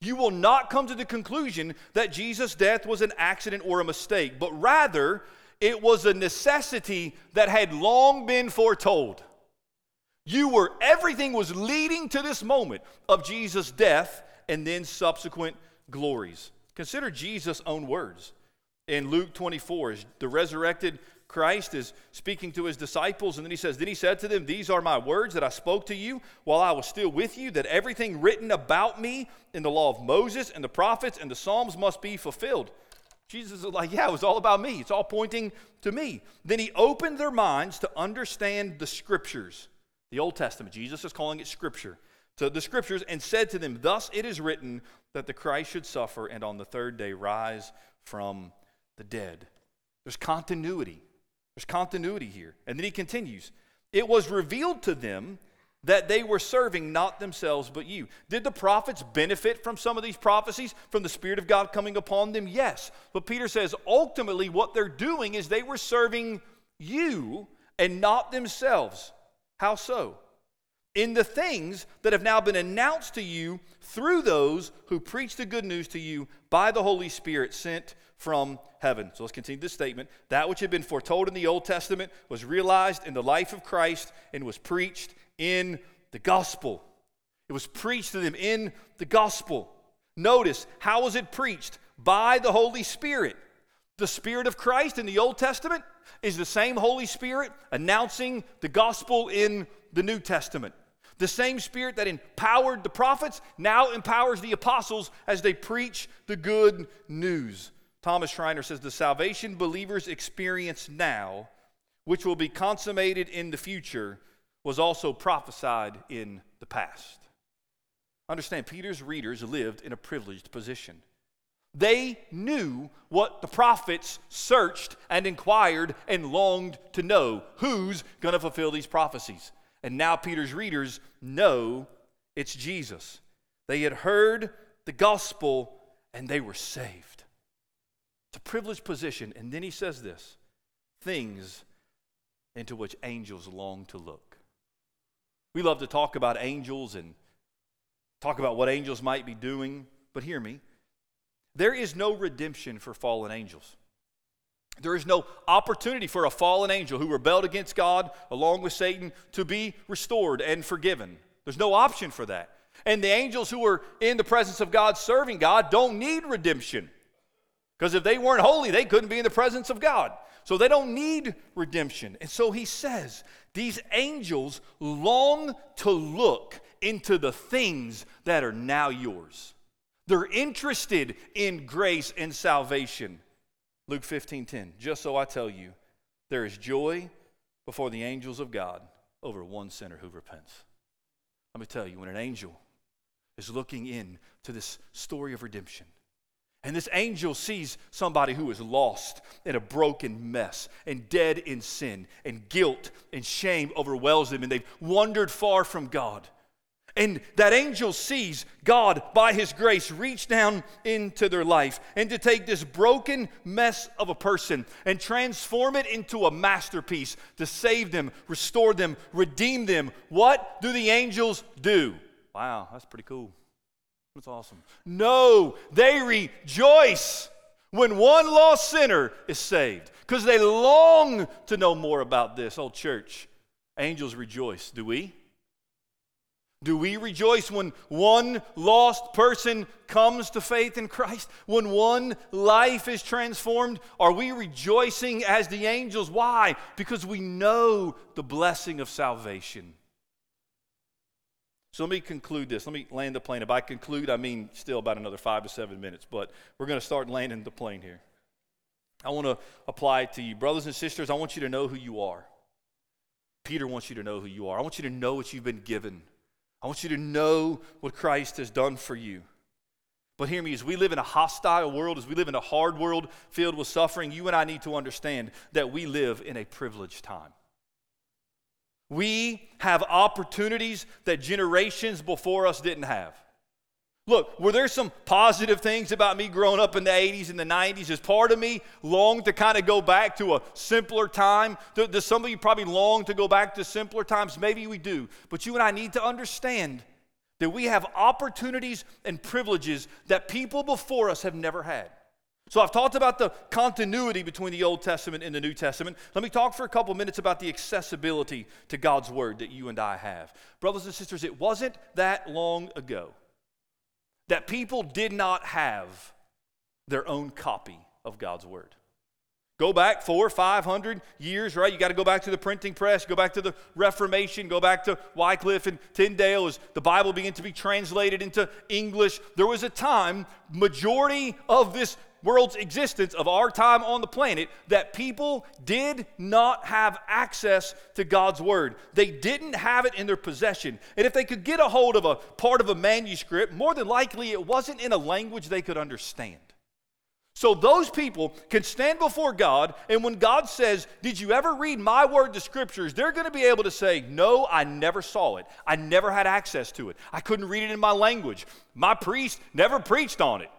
you will not come to the conclusion that Jesus' death was an accident or a mistake, but rather it was a necessity that had long been foretold. You were, everything was leading to this moment of Jesus' death and then subsequent glories. Consider Jesus' own words in Luke 24. The resurrected Christ is speaking to his disciples, and then he says, Then he said to them, These are my words that I spoke to you while I was still with you, that everything written about me in the law of Moses and the prophets and the Psalms must be fulfilled. Jesus is like, Yeah, it was all about me. It's all pointing to me. Then he opened their minds to understand the scriptures the Old Testament. Jesus is calling it Scripture. So the Scriptures, and said to them, Thus it is written that the Christ should suffer and on the third day rise from the dead. There's continuity. There's continuity here. And then he continues It was revealed to them that they were serving not themselves but you. Did the prophets benefit from some of these prophecies, from the Spirit of God coming upon them? Yes. But Peter says ultimately what they're doing is they were serving you and not themselves. How so? In the things that have now been announced to you through those who preach the good news to you by the Holy Spirit sent from heaven. So let's continue this statement. That which had been foretold in the Old Testament was realized in the life of Christ and was preached in the gospel. It was preached to them in the gospel. Notice, how was it preached? By the Holy Spirit. The Spirit of Christ in the Old Testament is the same Holy Spirit announcing the gospel in the New Testament. The same Spirit that empowered the prophets now empowers the apostles as they preach the good news. Thomas Schreiner says the salvation believers experience now, which will be consummated in the future, was also prophesied in the past. Understand, Peter's readers lived in a privileged position. They knew what the prophets searched and inquired and longed to know who's going to fulfill these prophecies. And now Peter's readers know it's Jesus. They had heard the gospel and they were saved. It's a privileged position. And then he says this things into which angels long to look. We love to talk about angels and talk about what angels might be doing, but hear me. There is no redemption for fallen angels. There is no opportunity for a fallen angel who rebelled against God along with Satan to be restored and forgiven. There's no option for that. And the angels who are in the presence of God serving God don't need redemption. Because if they weren't holy, they couldn't be in the presence of God. So they don't need redemption. And so he says, these angels long to look into the things that are now yours. They're interested in grace and salvation. Luke 15 10. Just so I tell you, there is joy before the angels of God over one sinner who repents. Let me tell you, when an angel is looking in to this story of redemption, and this angel sees somebody who is lost in a broken mess and dead in sin, and guilt and shame overwhelms them, and they've wandered far from God. And that angel sees God, by his grace, reach down into their life and to take this broken mess of a person and transform it into a masterpiece to save them, restore them, redeem them. What do the angels do? Wow, that's pretty cool. That's awesome. No, they rejoice when one lost sinner is saved because they long to know more about this. Oh, church, angels rejoice. Do we? Do we rejoice when one lost person comes to faith in Christ? When one life is transformed? Are we rejoicing as the angels? Why? Because we know the blessing of salvation. So let me conclude this. Let me land the plane. If I conclude, I mean still about another five to seven minutes, but we're going to start landing the plane here. I want to apply it to you. Brothers and sisters, I want you to know who you are. Peter wants you to know who you are. I want you to know what you've been given. I want you to know what Christ has done for you. But hear me, as we live in a hostile world, as we live in a hard world filled with suffering, you and I need to understand that we live in a privileged time. We have opportunities that generations before us didn't have. Look, were there some positive things about me growing up in the 80s and the 90s? Is part of me long to kind of go back to a simpler time? Does some of you probably long to go back to simpler times? Maybe we do. But you and I need to understand that we have opportunities and privileges that people before us have never had. So I've talked about the continuity between the Old Testament and the New Testament. Let me talk for a couple minutes about the accessibility to God's Word that you and I have. Brothers and sisters, it wasn't that long ago that people did not have their own copy of God's Word. Go back four, five hundred years, right? You got to go back to the printing press, go back to the Reformation, go back to Wycliffe and Tyndale as the Bible began to be translated into English. There was a time, majority of this world's existence, of our time on the planet, that people did not have access to God's Word. They didn't have it in their possession. And if they could get a hold of a part of a manuscript, more than likely it wasn't in a language they could understand. So those people can stand before God, and when God says, Did you ever read my word, the scriptures? They're going to be able to say, No, I never saw it. I never had access to it. I couldn't read it in my language. My priest never preached on it.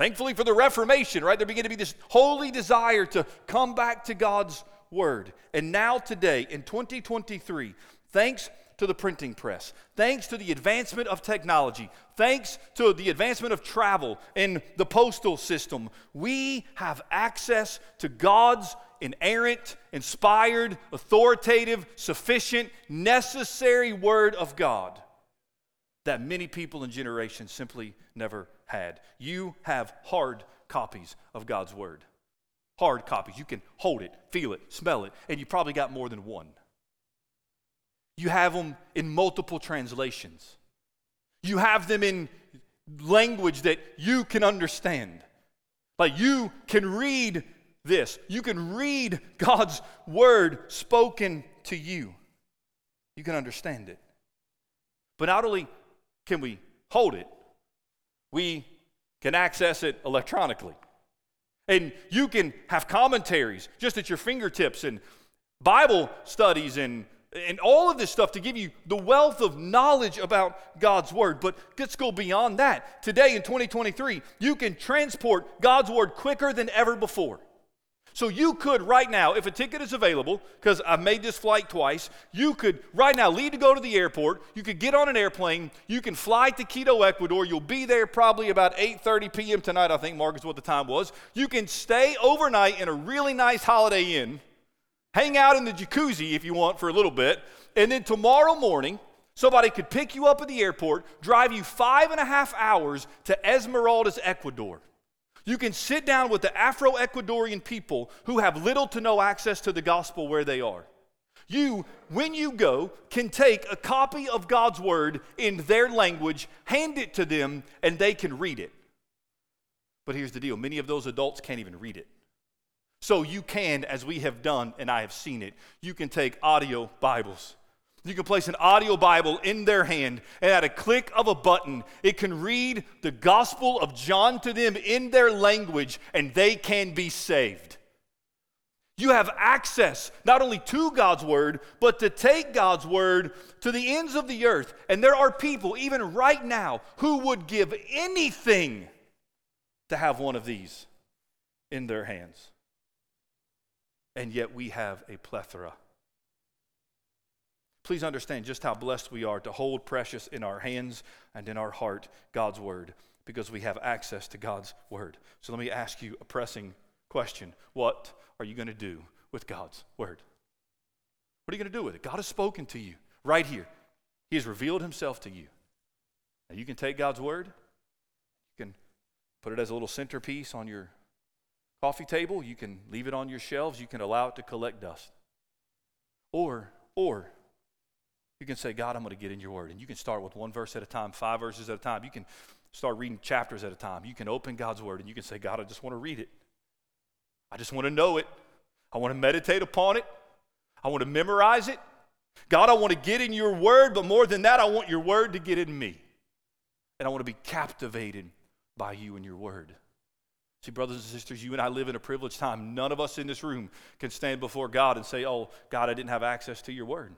Thankfully for the Reformation, right? There began to be this holy desire to come back to God's Word. And now, today, in 2023, thanks to the printing press, thanks to the advancement of technology, thanks to the advancement of travel and the postal system, we have access to God's inerrant, inspired, authoritative, sufficient, necessary Word of God that many people and generations simply never had. You have hard copies of God's Word. Hard copies. You can hold it, feel it, smell it, and you probably got more than one. You have them in multiple translations. You have them in language that you can understand. Like you can read this, you can read God's word spoken to you. You can understand it. But not only can we hold it, we can access it electronically. And you can have commentaries just at your fingertips and Bible studies and and all of this stuff to give you the wealth of knowledge about God's Word. But let's go beyond that. Today in 2023, you can transport God's Word quicker than ever before. So you could right now, if a ticket is available, because I've made this flight twice, you could right now leave to go to the airport. You could get on an airplane. You can fly to Quito, Ecuador. You'll be there probably about 8:30 p.m. tonight. I think Mark is what the time was. You can stay overnight in a really nice Holiday Inn, hang out in the jacuzzi if you want for a little bit, and then tomorrow morning. Somebody could pick you up at the airport, drive you five and a half hours to Esmeraldas, Ecuador. You can sit down with the Afro Ecuadorian people who have little to no access to the gospel where they are. You, when you go, can take a copy of God's word in their language, hand it to them, and they can read it. But here's the deal many of those adults can't even read it. So you can, as we have done, and I have seen it, you can take audio Bibles. You can place an audio Bible in their hand, and at a click of a button, it can read the Gospel of John to them in their language, and they can be saved. You have access not only to God's Word, but to take God's Word to the ends of the earth. And there are people, even right now, who would give anything to have one of these in their hands. And yet we have a plethora Please understand just how blessed we are to hold precious in our hands and in our heart God's Word because we have access to God's Word. So let me ask you a pressing question What are you going to do with God's Word? What are you going to do with it? God has spoken to you right here, He has revealed Himself to you. Now you can take God's Word, you can put it as a little centerpiece on your coffee table, you can leave it on your shelves, you can allow it to collect dust. Or, or, you can say, God, I'm going to get in your word. And you can start with one verse at a time, five verses at a time. You can start reading chapters at a time. You can open God's word and you can say, God, I just want to read it. I just want to know it. I want to meditate upon it. I want to memorize it. God, I want to get in your word, but more than that, I want your word to get in me. And I want to be captivated by you and your word. See, brothers and sisters, you and I live in a privileged time. None of us in this room can stand before God and say, Oh, God, I didn't have access to your word.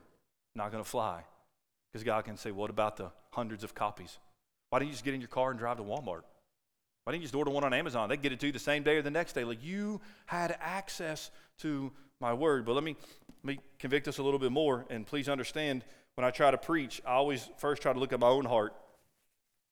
Not going to fly. Because God can say, What about the hundreds of copies? Why don't you just get in your car and drive to Walmart? Why didn't you just order one on Amazon? They get it to you the same day or the next day. Like you had access to my word. But let me, let me convict us a little bit more. And please understand, when I try to preach, I always first try to look at my own heart.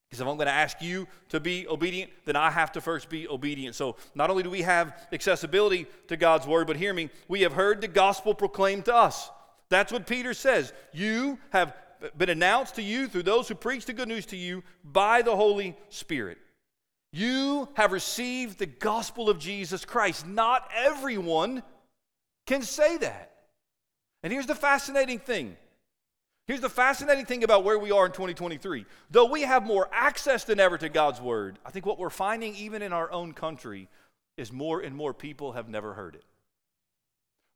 Because if I'm going to ask you to be obedient, then I have to first be obedient. So not only do we have accessibility to God's word, but hear me, we have heard the gospel proclaimed to us. That's what Peter says. You have been announced to you through those who preach the good news to you by the Holy Spirit. You have received the gospel of Jesus Christ. Not everyone can say that. And here's the fascinating thing. Here's the fascinating thing about where we are in 2023. Though we have more access than ever to God's word, I think what we're finding even in our own country is more and more people have never heard it.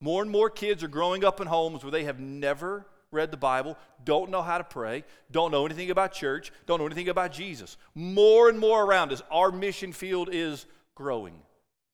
More and more kids are growing up in homes where they have never read the Bible, don't know how to pray, don't know anything about church, don't know anything about Jesus. More and more around us, our mission field is growing.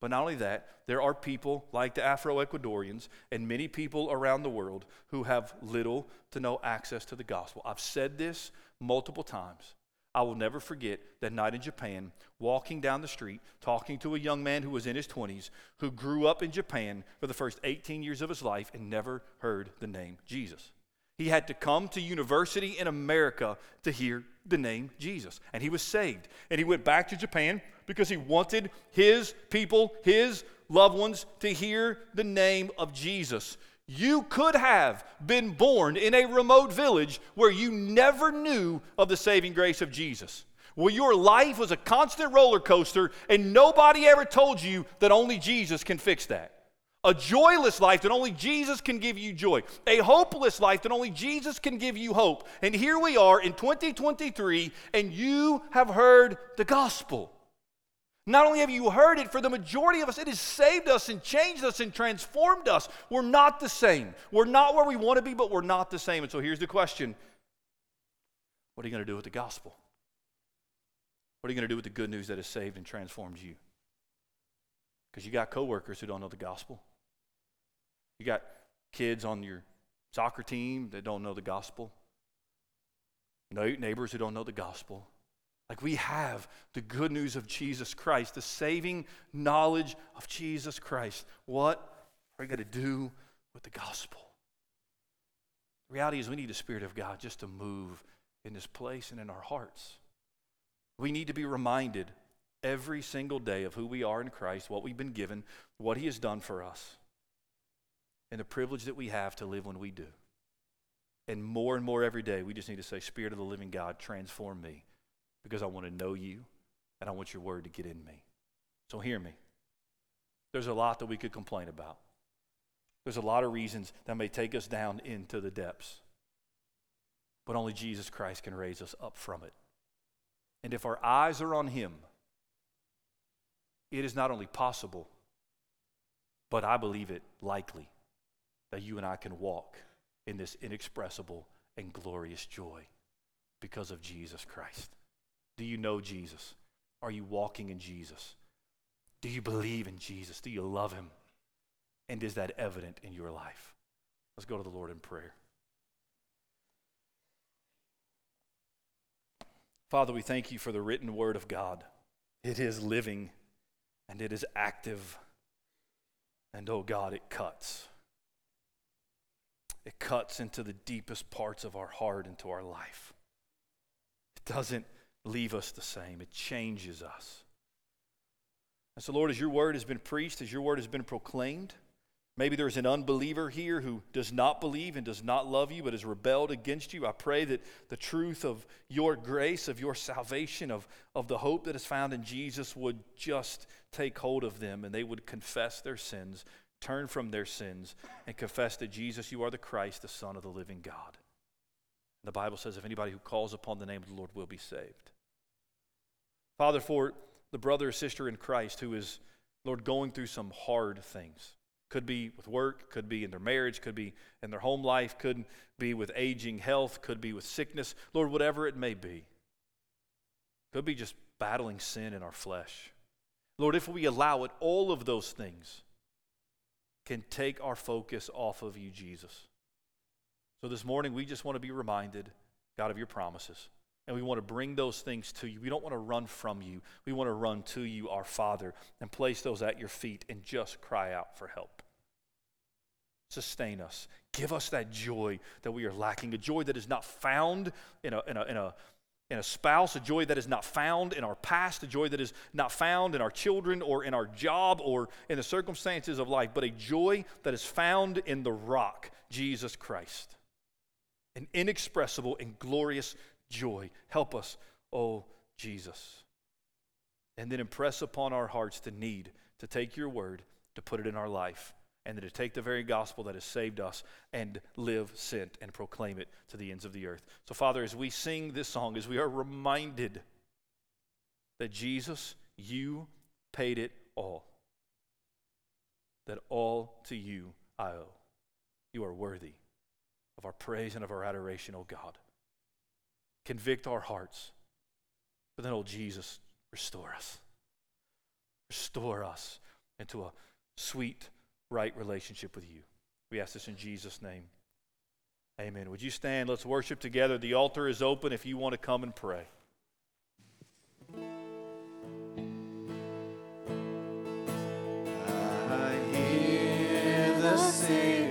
But not only that, there are people like the Afro Ecuadorians and many people around the world who have little to no access to the gospel. I've said this multiple times. I will never forget that night in Japan, walking down the street, talking to a young man who was in his 20s, who grew up in Japan for the first 18 years of his life and never heard the name Jesus. He had to come to university in America to hear the name Jesus. And he was saved. And he went back to Japan because he wanted his people, his loved ones, to hear the name of Jesus. You could have been born in a remote village where you never knew of the saving grace of Jesus. Where your life was a constant roller coaster and nobody ever told you that only Jesus can fix that. A joyless life that only Jesus can give you joy. A hopeless life that only Jesus can give you hope. And here we are in 2023 and you have heard the gospel. Not only have you heard it, for the majority of us, it has saved us and changed us and transformed us. We're not the same. We're not where we want to be, but we're not the same. And so here's the question What are you going to do with the gospel? What are you going to do with the good news that has saved and transformed you? Because you got coworkers who don't know the gospel. You got kids on your soccer team that don't know the gospel, neighbors who don't know the gospel. Like we have the good news of Jesus Christ, the saving knowledge of Jesus Christ. What are we going to do with the gospel? The reality is, we need the Spirit of God just to move in this place and in our hearts. We need to be reminded every single day of who we are in Christ, what we've been given, what He has done for us, and the privilege that we have to live when we do. And more and more every day, we just need to say, Spirit of the living God, transform me because I want to know you and I want your word to get in me. So hear me. There's a lot that we could complain about. There's a lot of reasons that may take us down into the depths. But only Jesus Christ can raise us up from it. And if our eyes are on Him, it is not only possible, but I believe it likely that you and I can walk in this inexpressible and glorious joy because of Jesus Christ. Do you know Jesus? Are you walking in Jesus? Do you believe in Jesus? Do you love Him? And is that evident in your life? Let's go to the Lord in prayer. Father, we thank you for the written word of God. It is living and it is active. And oh God, it cuts. It cuts into the deepest parts of our heart, into our life. It doesn't leave us the same, it changes us. And so, Lord, as your word has been preached, as your word has been proclaimed, maybe there's an unbeliever here who does not believe and does not love you, but has rebelled against you. I pray that the truth of your grace, of your salvation, of, of the hope that is found in Jesus would just take hold of them and they would confess their sins, turn from their sins, and confess that Jesus, you are the Christ, the Son of the living God. The Bible says, if anybody who calls upon the name of the Lord will be saved. Father, for the brother or sister in Christ who is, Lord, going through some hard things. Could be with work, could be in their marriage, could be in their home life, could be with aging health, could be with sickness. Lord, whatever it may be. Could be just battling sin in our flesh. Lord, if we allow it, all of those things can take our focus off of you, Jesus. So this morning, we just want to be reminded, God, of your promises. And we want to bring those things to you. We don't want to run from you. We want to run to you, our Father, and place those at your feet and just cry out for help. Sustain us. Give us that joy that we are lacking, a joy that is not found in a, in a, in a, in a spouse, a joy that is not found in our past, a joy that is not found in our children or in our job or in the circumstances of life, but a joy that is found in the rock, Jesus Christ. An inexpressible and glorious joy. Help us, oh Jesus. And then impress upon our hearts the need to take your word, to put it in our life, and to take the very gospel that has saved us and live sent and proclaim it to the ends of the earth. So, Father, as we sing this song, as we are reminded that Jesus, you paid it all, that all to you I owe. You are worthy of our praise and of our adoration, O oh God convict our hearts. But then, oh Jesus, restore us. Restore us into a sweet, right relationship with you. We ask this in Jesus' name. Amen. Would you stand? Let's worship together. The altar is open if you want to come and pray. I hear the Savior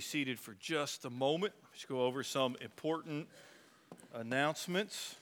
be seated for just a moment. Let's go over some important announcements.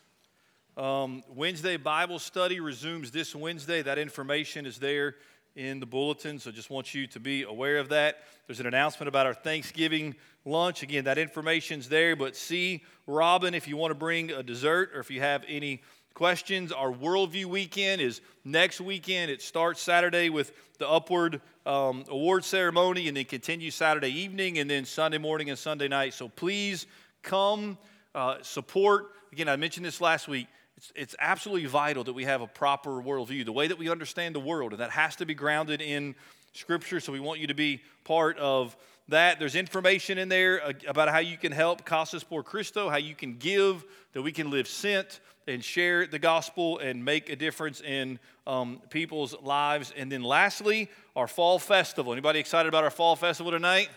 Um, Wednesday Bible study resumes this Wednesday. That information is there in the bulletin, so just want you to be aware of that. There's an announcement about our Thanksgiving lunch. Again, that information's there, but see Robin if you want to bring a dessert or if you have any questions. Our Worldview weekend is next weekend. It starts Saturday with the Upward um, Award ceremony and then continues Saturday evening and then Sunday morning and Sunday night. So please come uh, support. Again, I mentioned this last week. It's, it's absolutely vital that we have a proper worldview, the way that we understand the world, and that has to be grounded in Scripture. So we want you to be part of that. There's information in there uh, about how you can help Casas por Cristo, how you can give, that we can live sent and share the gospel and make a difference in um, people's lives. And then lastly, our fall festival. Anybody excited about our fall festival tonight?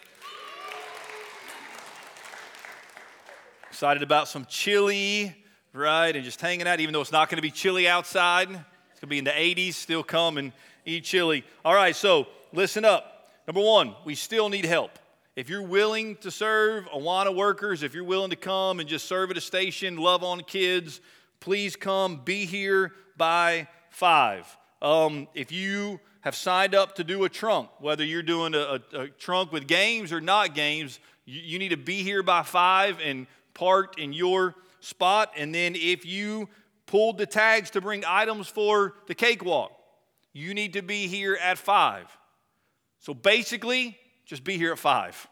Excited about some chili, right? And just hanging out, even though it's not going to be chilly outside. It's going to be in the 80s. Still come and eat chili. All right, so listen up. Number one, we still need help. If you're willing to serve Awana workers, if you're willing to come and just serve at a station, love on kids, please come. Be here by five. Um, if you have signed up to do a trunk, whether you're doing a, a, a trunk with games or not games, you, you need to be here by five and parked in your spot. And then if you pulled the tags to bring items for the cakewalk, you need to be here at five. So basically, just be here at five.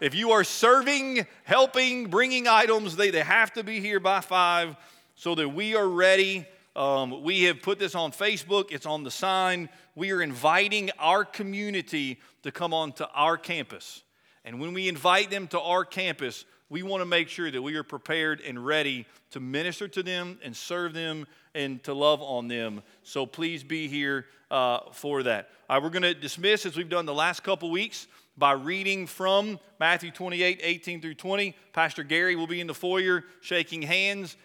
If you are serving, helping, bringing items, they, they have to be here by five so that we are ready. Um, we have put this on Facebook, it's on the sign. We are inviting our community to come onto our campus. And when we invite them to our campus, we want to make sure that we are prepared and ready to minister to them and serve them and to love on them. So please be here uh, for that. Right, we're going to dismiss as we've done the last couple weeks by reading from Matthew 28 18 through 20. Pastor Gary will be in the foyer shaking hands.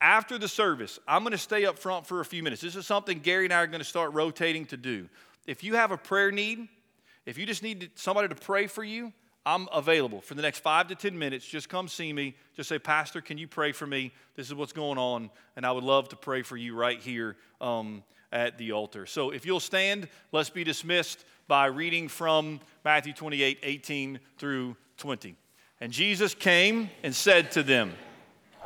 After the service, I'm going to stay up front for a few minutes. This is something Gary and I are going to start rotating to do. If you have a prayer need, if you just need somebody to pray for you, I'm available for the next five to 10 minutes. Just come see me. Just say, Pastor, can you pray for me? This is what's going on. And I would love to pray for you right here um, at the altar. So if you'll stand, let's be dismissed by reading from Matthew 28 18 through 20. And Jesus came and said to them,